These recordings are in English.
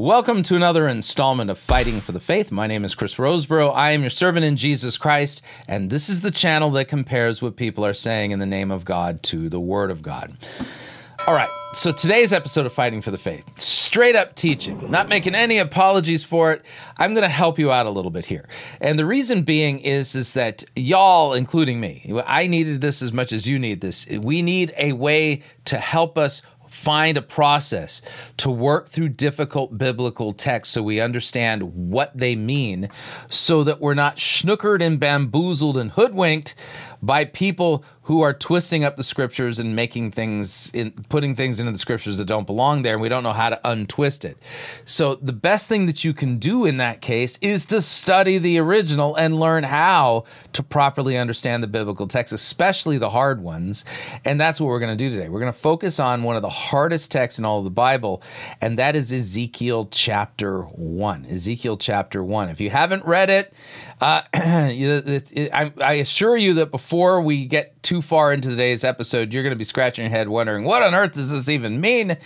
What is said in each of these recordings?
Welcome to another installment of Fighting for the Faith. My name is Chris Rosebrough. I am your servant in Jesus Christ, and this is the channel that compares what people are saying in the name of God to the Word of God. All right, so today's episode of Fighting for the Faith, straight up teaching, not making any apologies for it. I'm going to help you out a little bit here. And the reason being is is that y'all including me, I needed this as much as you need this. We need a way to help us find a process to work through difficult biblical texts so we understand what they mean so that we're not snookered and bamboozled and hoodwinked by people who are twisting up the scriptures and making things in putting things into the scriptures that don't belong there and we don't know how to untwist it. So the best thing that you can do in that case is to study the original and learn how to properly understand the biblical text, especially the hard ones. And that's what we're going to do today. We're going to focus on one of the hardest texts in all of the Bible, and that is Ezekiel chapter 1. Ezekiel chapter 1. If you haven't read it, uh, I, I assure you that before we get too far into today's episode, you're going to be scratching your head wondering, what on earth does this even mean?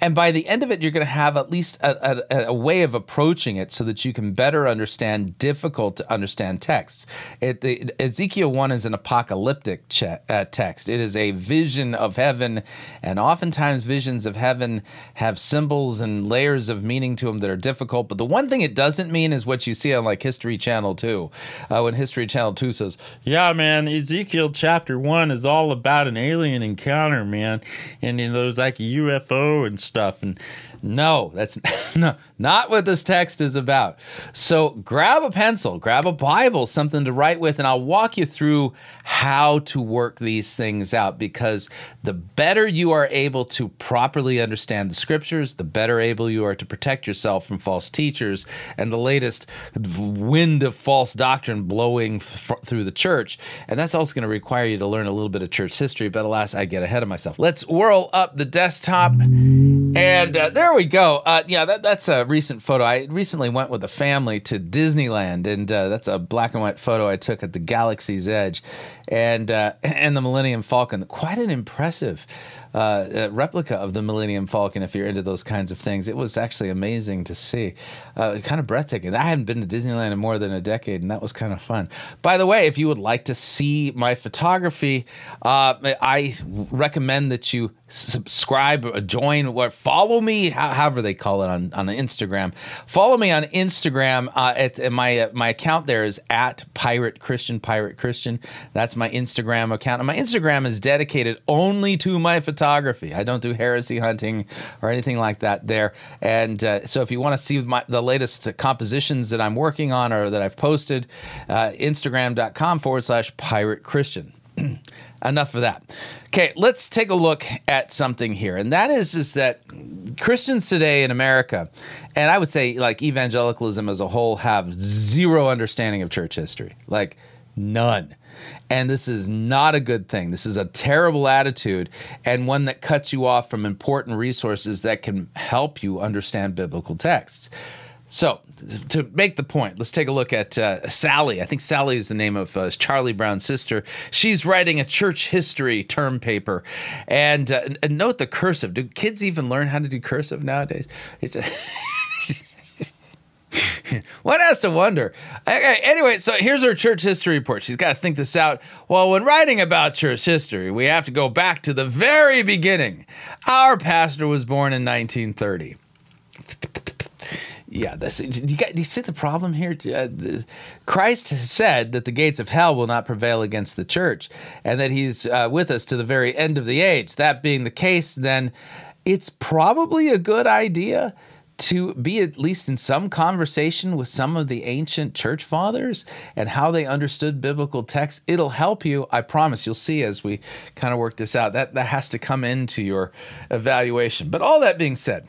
And by the end of it, you're going to have at least a, a, a way of approaching it so that you can better understand difficult to understand texts. It, Ezekiel 1 is an apocalyptic che- uh, text, it is a vision of heaven. And oftentimes, visions of heaven have symbols and layers of meaning to them that are difficult. But the one thing it doesn't mean is what you see on like History Channel 2, uh, when History Channel 2 says, Yeah, man, Ezekiel chapter 1 is all about an alien encounter, man. And you know, there's like a UFO and stuff. And no, that's no, not what this text is about. So grab a pencil, grab a Bible, something to write with, and I'll walk you through how to work these things out because the better you are able to properly understand the scriptures, the better able you are to protect yourself from false teachers and the latest wind of false doctrine blowing through the church. And that's also going to require you to learn a little bit of church history, but alas, I get ahead of myself. Let's whirl up the desktop. And uh, there we go. Uh, yeah, that, that's a recent photo. I recently went with a family to Disneyland, and uh, that's a black and white photo I took at the Galaxy's Edge, and uh, and the Millennium Falcon. Quite an impressive uh, replica of the Millennium Falcon. If you're into those kinds of things, it was actually amazing to see. Uh, kind of breathtaking. I hadn't been to Disneyland in more than a decade, and that was kind of fun. By the way, if you would like to see my photography, uh, I recommend that you subscribe, join, what follow me, however they call it on on Instagram. Follow me on Instagram. Uh, at my uh, my account there is at Pirate Christian Pirate Christian. That's my Instagram account, and my Instagram is dedicated only to my photography. I don't do heresy hunting or anything like that there. And uh, so if you want to see my, the latest compositions that I'm working on or that I've posted, uh, Instagram.com forward slash Pirate Christian. enough of that. Okay, let's take a look at something here, and that is is that Christians today in America, and I would say like evangelicalism as a whole, have zero understanding of church history, like none. And this is not a good thing. This is a terrible attitude and one that cuts you off from important resources that can help you understand biblical texts. So, to make the point, let's take a look at uh, Sally. I think Sally is the name of uh, Charlie Brown's sister. She's writing a church history term paper, and, uh, and note the cursive. Do kids even learn how to do cursive nowadays? One has to wonder. Okay, anyway, so here's her church history report. She's got to think this out. Well, when writing about church history, we have to go back to the very beginning. Our pastor was born in 1930 yeah, that's, do, you do you see the problem here? Uh, the, Christ said that the gates of hell will not prevail against the church and that he's uh, with us to the very end of the age. That being the case, then it's probably a good idea to be at least in some conversation with some of the ancient church fathers and how they understood biblical texts. It'll help you. I promise you'll see as we kind of work this out. That that has to come into your evaluation. But all that being said,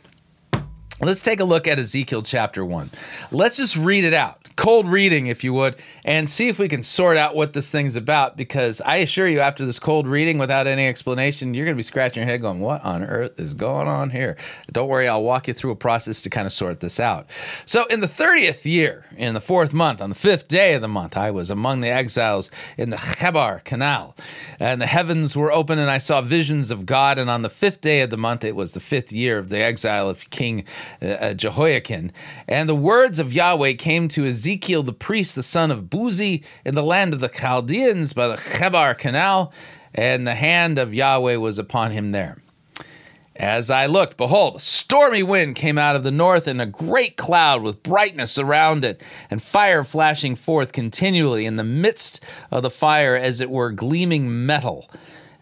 Let's take a look at Ezekiel chapter 1. Let's just read it out, cold reading, if you would, and see if we can sort out what this thing's about. Because I assure you, after this cold reading without any explanation, you're going to be scratching your head going, What on earth is going on here? Don't worry, I'll walk you through a process to kind of sort this out. So, in the 30th year, in the fourth month, on the fifth day of the month, I was among the exiles in the Chebar Canal, and the heavens were open, and I saw visions of God. And on the fifth day of the month, it was the fifth year of the exile of King uh, Jehoiakim. And the words of Yahweh came to Ezekiel the priest, the son of Buzi, in the land of the Chaldeans by the Chebar Canal, and the hand of Yahweh was upon him there. As I looked, behold, a stormy wind came out of the north, and a great cloud with brightness around it, and fire flashing forth continually in the midst of the fire, as it were gleaming metal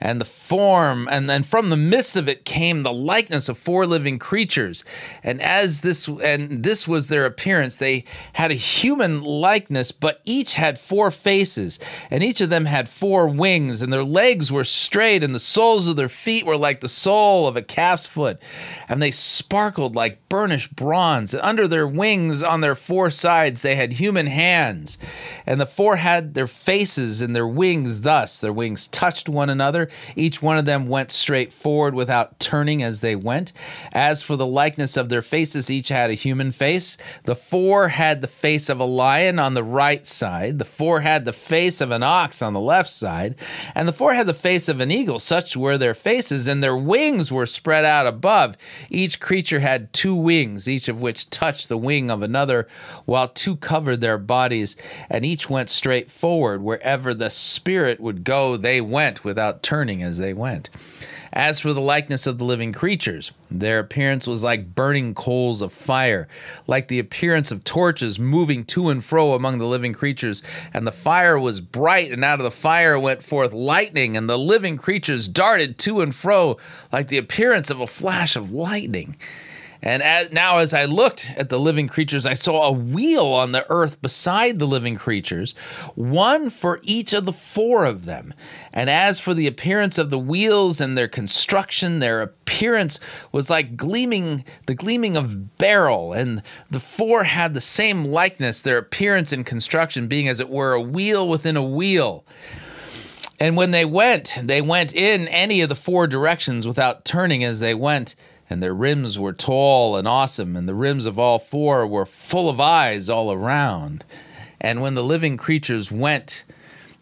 and the form and then from the midst of it came the likeness of four living creatures. And as this and this was their appearance they had a human likeness but each had four faces and each of them had four wings and their legs were straight and the soles of their feet were like the sole of a calf's foot. And they sparkled like burnished bronze. And under their wings on their four sides they had human hands. And the four had their faces and their wings thus. Their wings touched one another each one of them went straight forward without turning as they went. As for the likeness of their faces, each had a human face. The four had the face of a lion on the right side, the four had the face of an ox on the left side, and the four had the face of an eagle. Such were their faces, and their wings were spread out above. Each creature had two wings, each of which touched the wing of another, while two covered their bodies, and each went straight forward. Wherever the Spirit would go, they went without turning as they went. As for the likeness of the living creatures, their appearance was like burning coals of fire, like the appearance of torches moving to and fro among the living creatures. And the fire was bright, and out of the fire went forth lightning, and the living creatures darted to and fro like the appearance of a flash of lightning. And as, now, as I looked at the living creatures, I saw a wheel on the earth beside the living creatures, one for each of the four of them. And as for the appearance of the wheels and their construction, their appearance was like gleaming, the gleaming of beryl. And the four had the same likeness, their appearance and construction being, as it were, a wheel within a wheel. And when they went, they went in any of the four directions without turning as they went and their rims were tall and awesome, and the rims of all four were full of eyes all around. And when the living creatures went,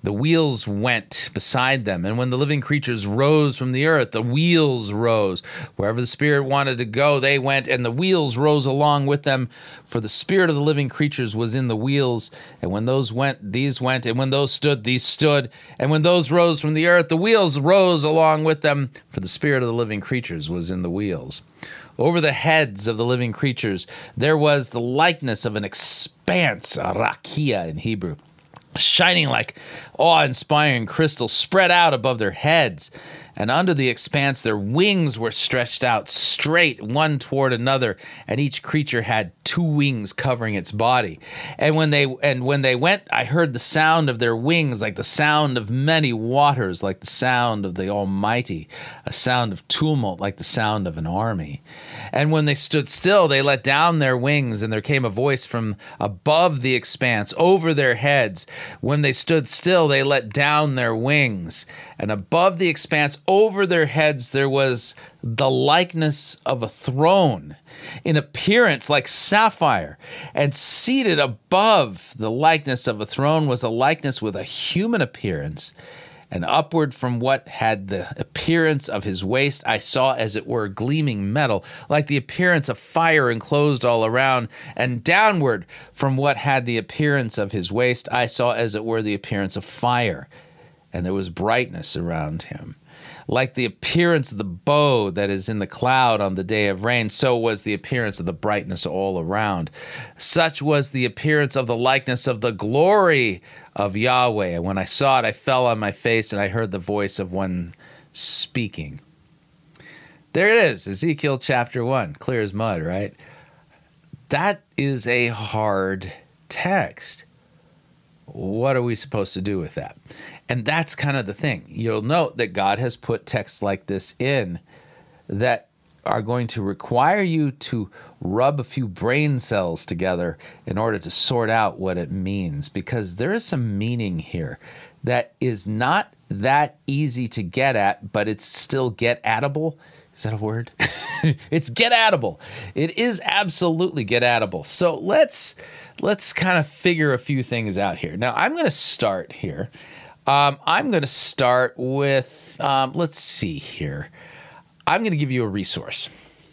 the wheels went beside them. And when the living creatures rose from the earth, the wheels rose. Wherever the Spirit wanted to go, they went, and the wheels rose along with them. For the Spirit of the living creatures was in the wheels. And when those went, these went. And when those stood, these stood. And when those rose from the earth, the wheels rose along with them. For the Spirit of the living creatures was in the wheels. Over the heads of the living creatures, there was the likeness of an expanse, a rakia in Hebrew shining like awe inspiring crystals spread out above their heads and under the expanse their wings were stretched out straight one toward another and each creature had two wings covering its body. And when they and when they went i heard the sound of their wings like the sound of many waters like the sound of the almighty a sound of tumult like the sound of an army. And when they stood still they let down their wings and there came a voice from above the expanse over their heads. When they stood still they let down their wings. And above the expanse over their heads there was the likeness of a throne in appearance like sapphire and seated above the likeness of a throne was a likeness with a human appearance and upward from what had the appearance of his waist I saw as it were gleaming metal like the appearance of fire enclosed all around and downward from what had the appearance of his waist I saw as it were the appearance of fire and there was brightness around him. Like the appearance of the bow that is in the cloud on the day of rain, so was the appearance of the brightness all around. Such was the appearance of the likeness of the glory of Yahweh. And when I saw it, I fell on my face and I heard the voice of one speaking. There it is, Ezekiel chapter 1, clear as mud, right? That is a hard text. What are we supposed to do with that? And that's kind of the thing. You'll note that God has put texts like this in that are going to require you to rub a few brain cells together in order to sort out what it means because there is some meaning here that is not that easy to get at, but it's still get atable. Is that a word? it's get atable. It is absolutely get atable. So let's let's kind of figure a few things out here. Now I'm going to start here um, I'm going to start with, um, let's see here. I'm going to give you a resource.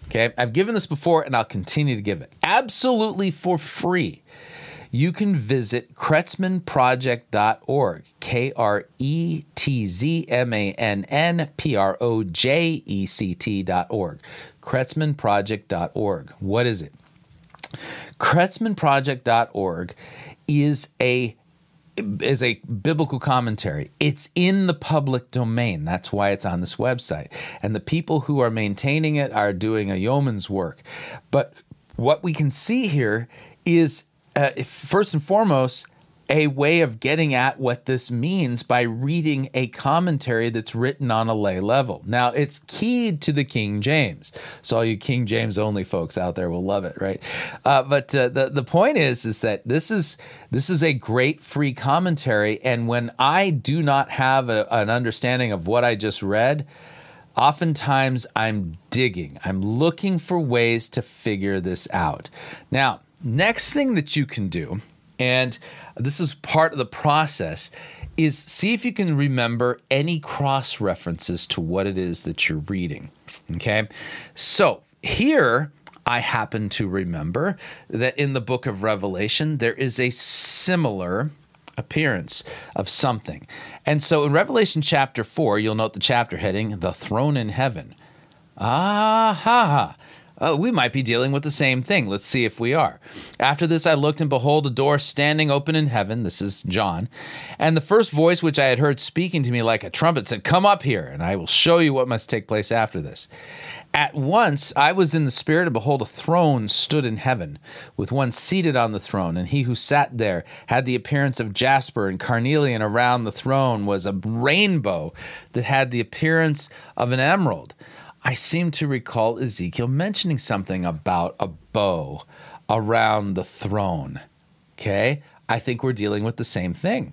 Okay, I've given this before and I'll continue to give it absolutely for free. You can visit kretzmannproject.org, K R E T Z M A N N P R O J E C T.org, kretzmannproject.org. What is it? kretzmannproject.org is a is a biblical commentary. It's in the public domain. That's why it's on this website. And the people who are maintaining it are doing a yeoman's work. But what we can see here is, uh, first and foremost, a way of getting at what this means by reading a commentary that's written on a lay level. Now, it's keyed to the King James. So all you King James only folks out there will love it, right? Uh, but uh, the the point is is that this is this is a great free commentary and when I do not have a, an understanding of what I just read, oftentimes I'm digging. I'm looking for ways to figure this out. Now, next thing that you can do and this is part of the process is see if you can remember any cross references to what it is that you're reading. Okay? So, here I happen to remember that in the book of Revelation there is a similar appearance of something. And so in Revelation chapter 4, you'll note the chapter heading, The Throne in Heaven. Ah ha oh, we might be dealing with the same thing. Let's see if we are. After this, I looked, and behold, a door standing open in heaven. This is John. And the first voice which I had heard speaking to me like a trumpet said, Come up here, and I will show you what must take place after this. At once I was in the Spirit, and behold, a throne stood in heaven, with one seated on the throne. And he who sat there had the appearance of jasper and carnelian. Around the throne was a rainbow that had the appearance of an emerald. I seem to recall Ezekiel mentioning something about a bow around the throne. Okay. I think we're dealing with the same thing.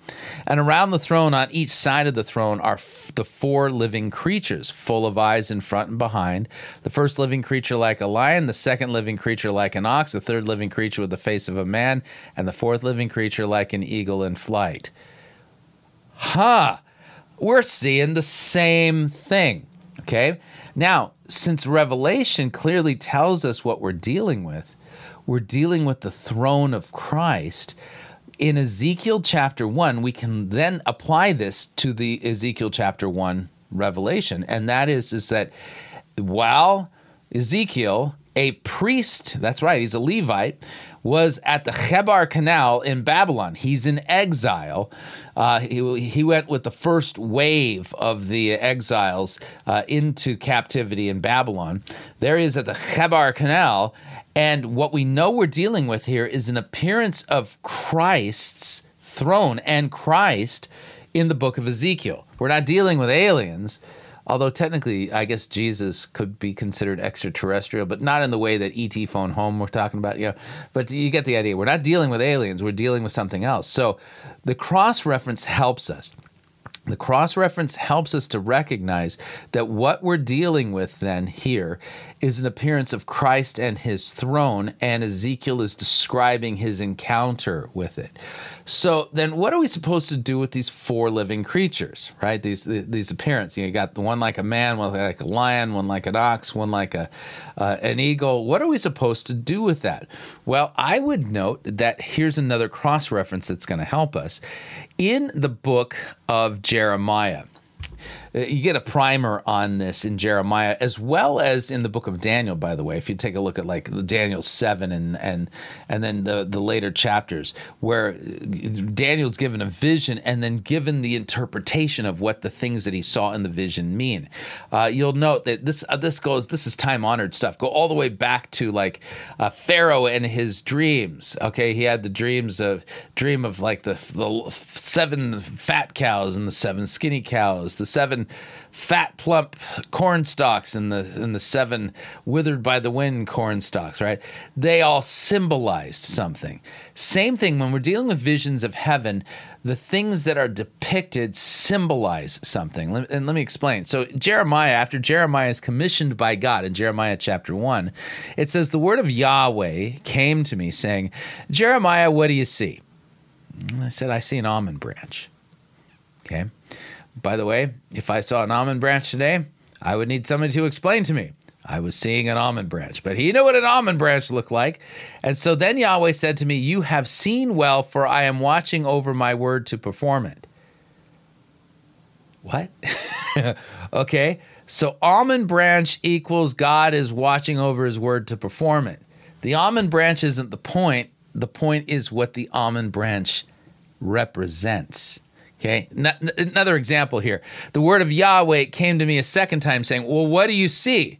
And around the throne, on each side of the throne, are f- the four living creatures, full of eyes in front and behind. The first living creature like a lion, the second living creature like an ox, the third living creature with the face of a man, and the fourth living creature like an eagle in flight. Huh. We're seeing the same thing. Okay. Now, since Revelation clearly tells us what we're dealing with, we're dealing with the throne of Christ in Ezekiel chapter 1, we can then apply this to the Ezekiel chapter 1 revelation. And that is, is that while Ezekiel, a priest, that's right, he's a Levite, was at the Chebar Canal in Babylon. He's in exile. Uh, he, he went with the first wave of the exiles uh, into captivity in Babylon. There he is at the Chebar Canal, and what we know we're dealing with here is an appearance of Christ's throne and Christ in the book of Ezekiel. We're not dealing with aliens, although technically, I guess Jesus could be considered extraterrestrial, but not in the way that ET phone home we're talking about. You know, but you get the idea. We're not dealing with aliens. We're dealing with something else. So the cross reference helps us. The cross reference helps us to recognize that what we're dealing with then here is an appearance of Christ and his throne, and Ezekiel is describing his encounter with it. So then, what are we supposed to do with these four living creatures, right? These these appearances. You, know, you got the one like a man, one like a lion, one like an ox, one like a uh, an eagle. What are we supposed to do with that? Well, I would note that here's another cross reference that's going to help us in the book of Jeremiah. You get a primer on this in Jeremiah as well as in the book of Daniel by the way if you take a look at like Daniel 7 and and and then the the later chapters where Daniel's given a vision and then given the interpretation of what the things that he saw in the vision mean. Uh, you'll note that this uh, this goes this is time honored stuff. Go all the way back to like uh, Pharaoh and his dreams okay? He had the dreams of dream of like the the seven fat cows and the seven skinny cows the seven fat plump corn stalks and the and the seven withered by the wind corn stalks right they all symbolized something same thing when we're dealing with visions of heaven the things that are depicted symbolize something. And let me explain. So, Jeremiah, after Jeremiah is commissioned by God in Jeremiah chapter 1, it says, The word of Yahweh came to me, saying, Jeremiah, what do you see? And I said, I see an almond branch. Okay. By the way, if I saw an almond branch today, I would need somebody to explain to me. I was seeing an almond branch, but he knew what an almond branch looked like. And so then Yahweh said to me, You have seen well, for I am watching over my word to perform it. What? okay. So almond branch equals God is watching over his word to perform it. The almond branch isn't the point. The point is what the almond branch represents. Okay, another example here. The word of Yahweh came to me a second time saying, Well, what do you see?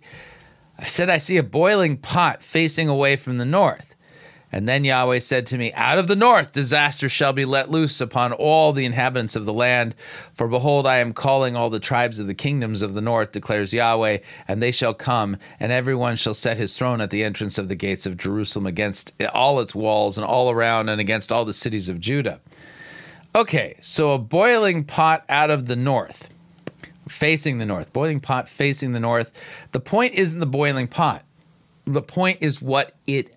I said, I see a boiling pot facing away from the north. And then Yahweh said to me, Out of the north disaster shall be let loose upon all the inhabitants of the land. For behold, I am calling all the tribes of the kingdoms of the north, declares Yahweh, and they shall come, and everyone shall set his throne at the entrance of the gates of Jerusalem against all its walls and all around, and against all the cities of Judah. Okay, so a boiling pot out of the north, facing the north, boiling pot facing the north. The point isn't the boiling pot, the point is what it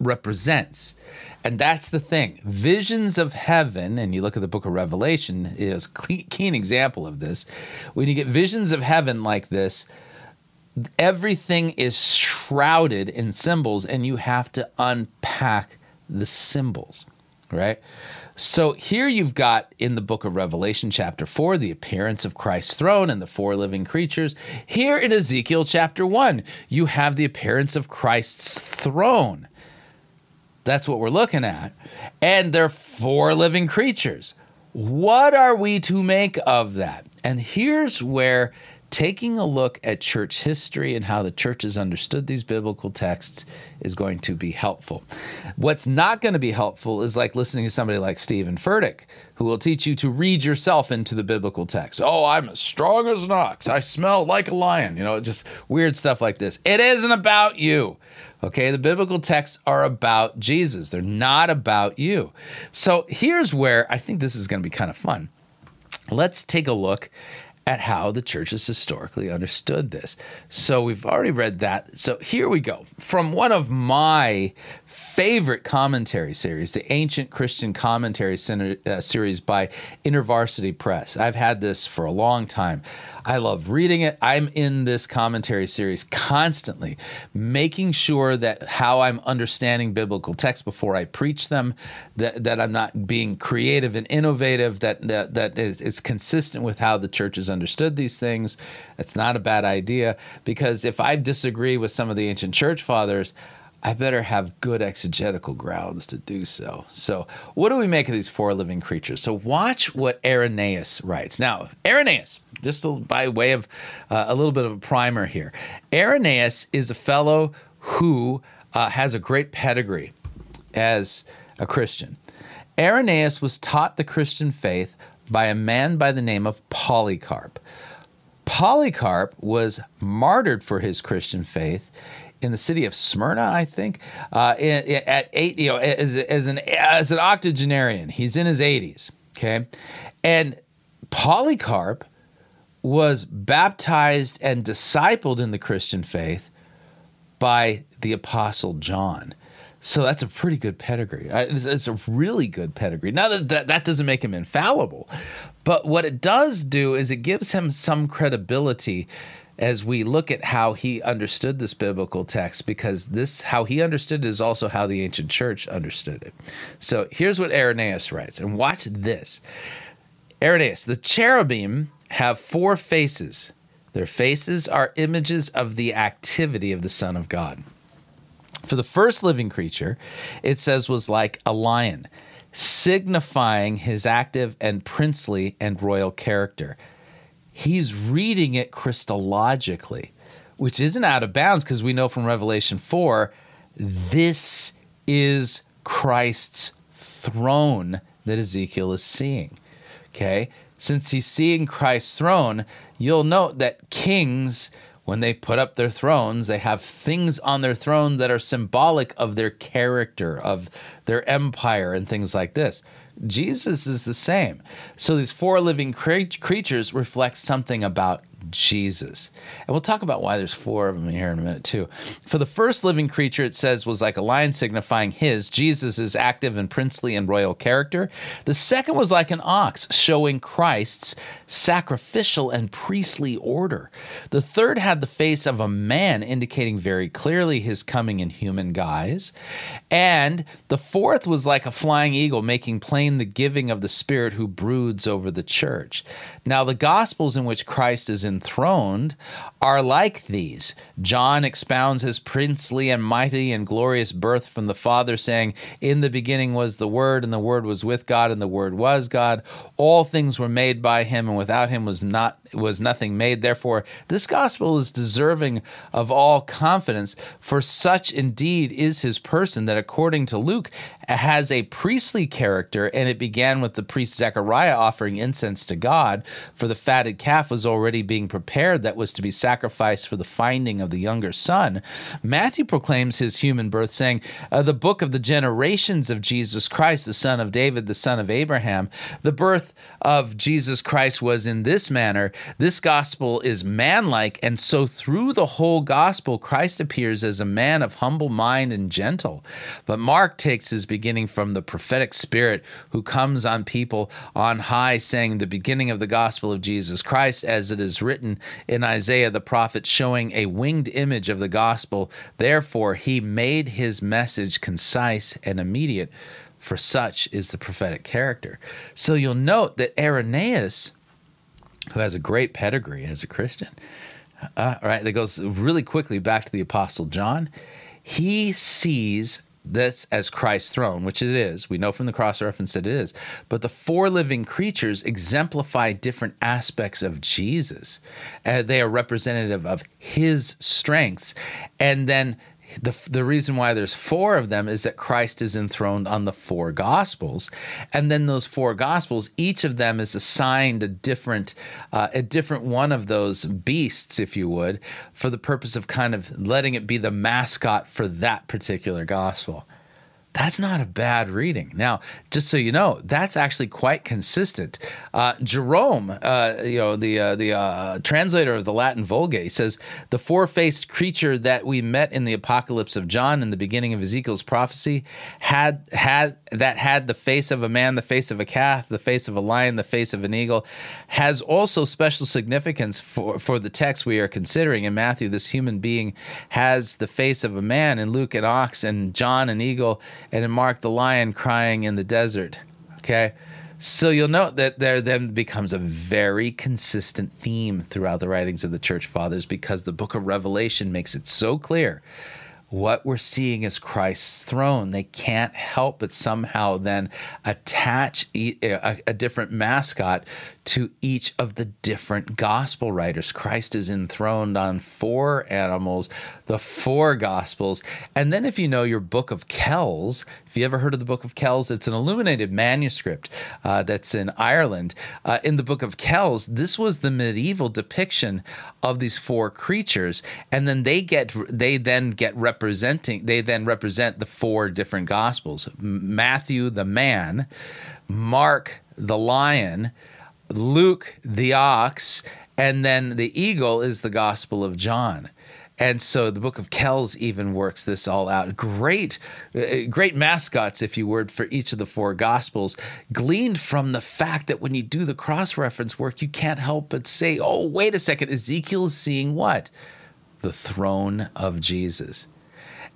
represents. And that's the thing. Visions of heaven, and you look at the book of Revelation, is a keen example of this. When you get visions of heaven like this, everything is shrouded in symbols, and you have to unpack the symbols, right? So here you've got in the book of Revelation, chapter 4, the appearance of Christ's throne and the four living creatures. Here in Ezekiel, chapter 1, you have the appearance of Christ's throne. That's what we're looking at. And they're four living creatures. What are we to make of that? And here's where taking a look at church history and how the church has understood these biblical texts is going to be helpful. What's not going to be helpful is like listening to somebody like Steven Furtick, who will teach you to read yourself into the biblical text. Oh, I'm as strong as an ox. I smell like a lion. You know, just weird stuff like this. It isn't about you. Okay, the biblical texts are about Jesus. They're not about you. So here's where I think this is going to be kind of fun. Let's take a look at how the church has historically understood this. So we've already read that. So here we go. From one of my favorite commentary series, the Ancient Christian Commentary uh, series by InterVarsity Press. I've had this for a long time. I love reading it. I'm in this commentary series constantly, making sure that how I'm understanding biblical texts before I preach them, that, that I'm not being creative and innovative, that, that, that it's consistent with how the church has understood these things. It's not a bad idea because if I disagree with some of the ancient church fathers, I better have good exegetical grounds to do so. So, what do we make of these four living creatures? So, watch what Irenaeus writes. Now, Irenaeus, just by way of uh, a little bit of a primer here, Irenaeus is a fellow who uh, has a great pedigree as a Christian. Irenaeus was taught the Christian faith by a man by the name of Polycarp. Polycarp was martyred for his Christian faith in the city of Smyrna, I think, uh, at eight, you know, as, as an as an octogenarian, he's in his 80s. Okay, and Polycarp was baptized and discipled in the Christian faith by the Apostle John. So that's a pretty good pedigree. It's, a really good pedigree. Now that that doesn't make him infallible, but what it does do is it gives him some credibility as we look at how he understood this biblical text because this how he understood it is also how the ancient church understood it. So here's what Irenaeus writes, and watch this. Irenaeus, the cherubim have four faces. Their faces are images of the activity of the Son of God. For the first living creature, it says was like a lion, signifying his active and princely and royal character he's reading it Christologically, which isn't out of bounds because we know from Revelation 4 this is Christ's throne that Ezekiel is seeing. Okay? Since he's seeing Christ's throne, you'll note that kings, when they put up their thrones, they have things on their throne that are symbolic of their character, of their empire, and things like this. Jesus is the same. So these four living cre- creatures reflect something about Jesus. And we'll talk about why there's four of them here in a minute, too. For the first living creature, it says, was like a lion signifying his, Jesus' active and princely and royal character. The second was like an ox, showing Christ's sacrificial and priestly order. The third had the face of a man, indicating very clearly his coming in human guise. And the fourth was like a flying eagle, making plain the giving of the Spirit who broods over the church. Now, the Gospels in which Christ is enthroned are like these. John expounds his princely and mighty and glorious birth from the Father, saying, In the beginning was the Word, and the Word was with God, and the Word was God. All things were made by him, and without him was not was nothing made. Therefore, this gospel is deserving of all confidence, for such indeed is his person that according to Luke has a priestly character, and it began with the priest Zechariah offering incense to God, for the fatted calf was already being prepared that was to be sacrificed for the finding of the younger son. Matthew proclaims his human birth, saying, uh, The book of the generations of Jesus Christ, the son of David, the son of Abraham. The birth of Jesus Christ was in this manner. This gospel is manlike, and so through the whole gospel, Christ appears as a man of humble mind and gentle. But Mark takes his beginning from the prophetic spirit who comes on people on high, saying, The beginning of the gospel of Jesus Christ, as it is written in Isaiah the prophet, showing a winged image of the gospel. Therefore, he made his message concise and immediate, for such is the prophetic character. So you'll note that Irenaeus, who has a great pedigree as a Christian, uh, right, that goes really quickly back to the Apostle John, he sees this as Christ's throne, which it is. We know from the cross reference that it is. But the four living creatures exemplify different aspects of Jesus. Uh, they are representative of his strengths. And then the, the reason why there's four of them is that Christ is enthroned on the four gospels, and then those four gospels, each of them is assigned a different uh, a different one of those beasts, if you would, for the purpose of kind of letting it be the mascot for that particular gospel. That's not a bad reading. Now, just so you know, that's actually quite consistent. Uh, Jerome, uh, you know, the uh, the uh, translator of the Latin Vulgate, says the four-faced creature that we met in the Apocalypse of John in the beginning of Ezekiel's prophecy had had that had the face of a man, the face of a calf, the face of a lion, the face of an eagle, has also special significance for for the text we are considering. In Matthew, this human being has the face of a man. In Luke, an ox, and John, an eagle and in Mark, the lion crying in the desert. Okay. So you'll note that there then becomes a very consistent theme throughout the writings of the church fathers because the book of Revelation makes it so clear what we're seeing is Christ's throne. They can't help but somehow then attach a, a, different mascot to each of the different gospel writers. Christ is enthroned on four animals, the four gospels. And then, if you know your book of Kells, if you ever heard of the book of Kells, it's an illuminated manuscript uh, that's in Ireland. Uh, in the book of Kells, this was the medieval depiction of these four creatures, and then they get they then get representing they then represent the four different gospels: Matthew the man, Mark the lion. Luke the ox, and then the eagle is the Gospel of John. And so the book of Kells even works this all out. Great, uh, great mascots, if you would, for each of the four gospels, gleaned from the fact that when you do the cross reference work, you can't help but say, oh, wait a second, Ezekiel is seeing what? The throne of Jesus.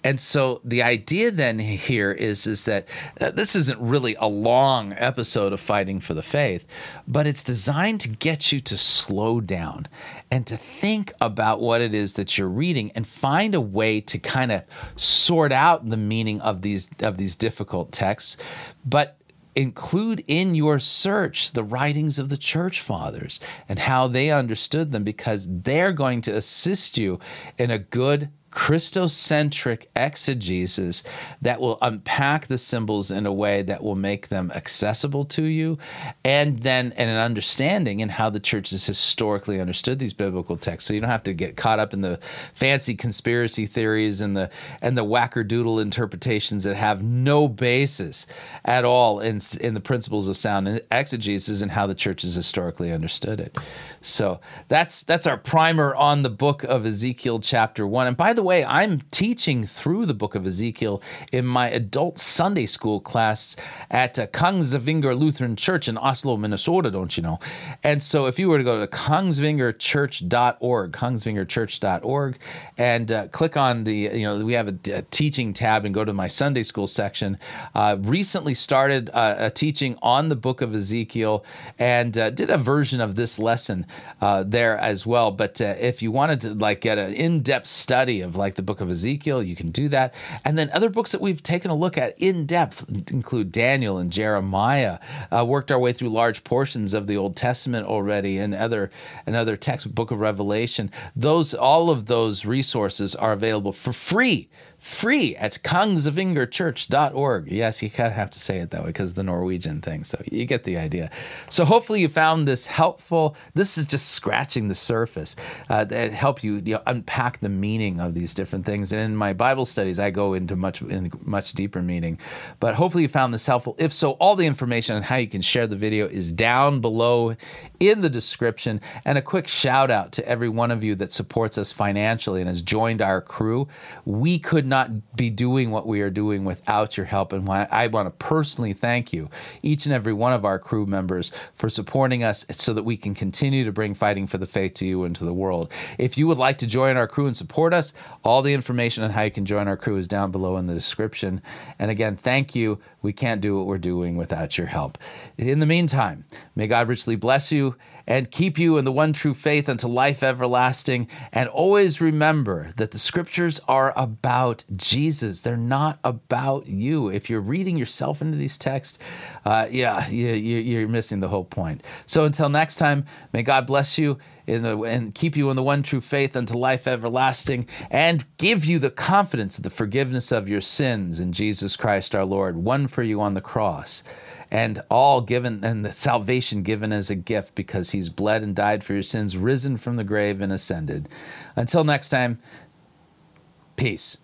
And so the idea then here is is that uh, this isn't really a long episode of fighting for the faith, but it's designed to get you to slow down and to think about what it is that you're reading and find a way to kind of sort out the meaning of these of these difficult texts, but include in your search the writings of the church fathers and how they understood them because they're going to assist you in a good Christocentric exegesis that will unpack the symbols in a way that will make them accessible to you, and then and an understanding in how the church has historically understood these biblical texts. So you don't have to get caught up in the fancy conspiracy theories and the and the wackerdoodle interpretations that have no basis at all in in the principles of sound exegesis and how the church has historically understood it. So that's that's our primer on the book of Ezekiel chapter 1. And by the way, I'm teaching through the book of Ezekiel in my adult Sunday school class at uh, Kongsvinger Lutheran Church in Oslo, Minnesota, don't you know? And so if you were to go to kongsvingerchurch.org, kongsvingerchurch.org and uh, click on the you know, we have a, a, teaching tab and go to my Sunday school section. Uh, recently started uh, a teaching on the book of Ezekiel and uh, did a version of this lesson uh, there as well. But uh, if you wanted to like get an in-depth study of like the book of Ezekiel, you can do that. And then other books that we've taken a look at in depth include Daniel and Jeremiah. Uh, worked our way through large portions of the Old Testament already, and other and other texts, Book of Revelation. Those all of those resources are available for free free at kongsvingerchurch.org. Yes, you kind of have to say it that way because the Norwegian thing. So you get the idea. So hopefully you found this helpful. This is just scratching the surface uh, that help you, you know, unpack the meaning of these different things. And in my Bible studies, I go into much in much deeper meaning. But hopefully you found this helpful. If so, all the information on how you can share the video is down below in the description. And a quick shout out to every one of you that supports us financially and has joined our crew. We could not be doing what we are doing without your help. And I want to personally thank you, each and every one of our crew members, for supporting us so that we can continue to bring fighting for the faith to you and to the world. If you would like to join our crew and support us, all the information on how you can join our crew is down below in the description. And again, thank you. We can't do what we're doing without your help. In the meantime, may God richly bless you and keep you in the one true faith unto life everlasting. And always remember that the scriptures are about Jesus, they're not about you. If you're reading yourself into these texts, uh, yeah, you, are missing the whole point. So until next time, may God bless you the, and keep you in the one true faith unto life everlasting and give you the confidence of the forgiveness of your sins in Jesus Christ our Lord, won for you on the cross and all given and the salvation given as a gift because he's bled and died for your sins, risen from the grave and ascended. Until next time, peace.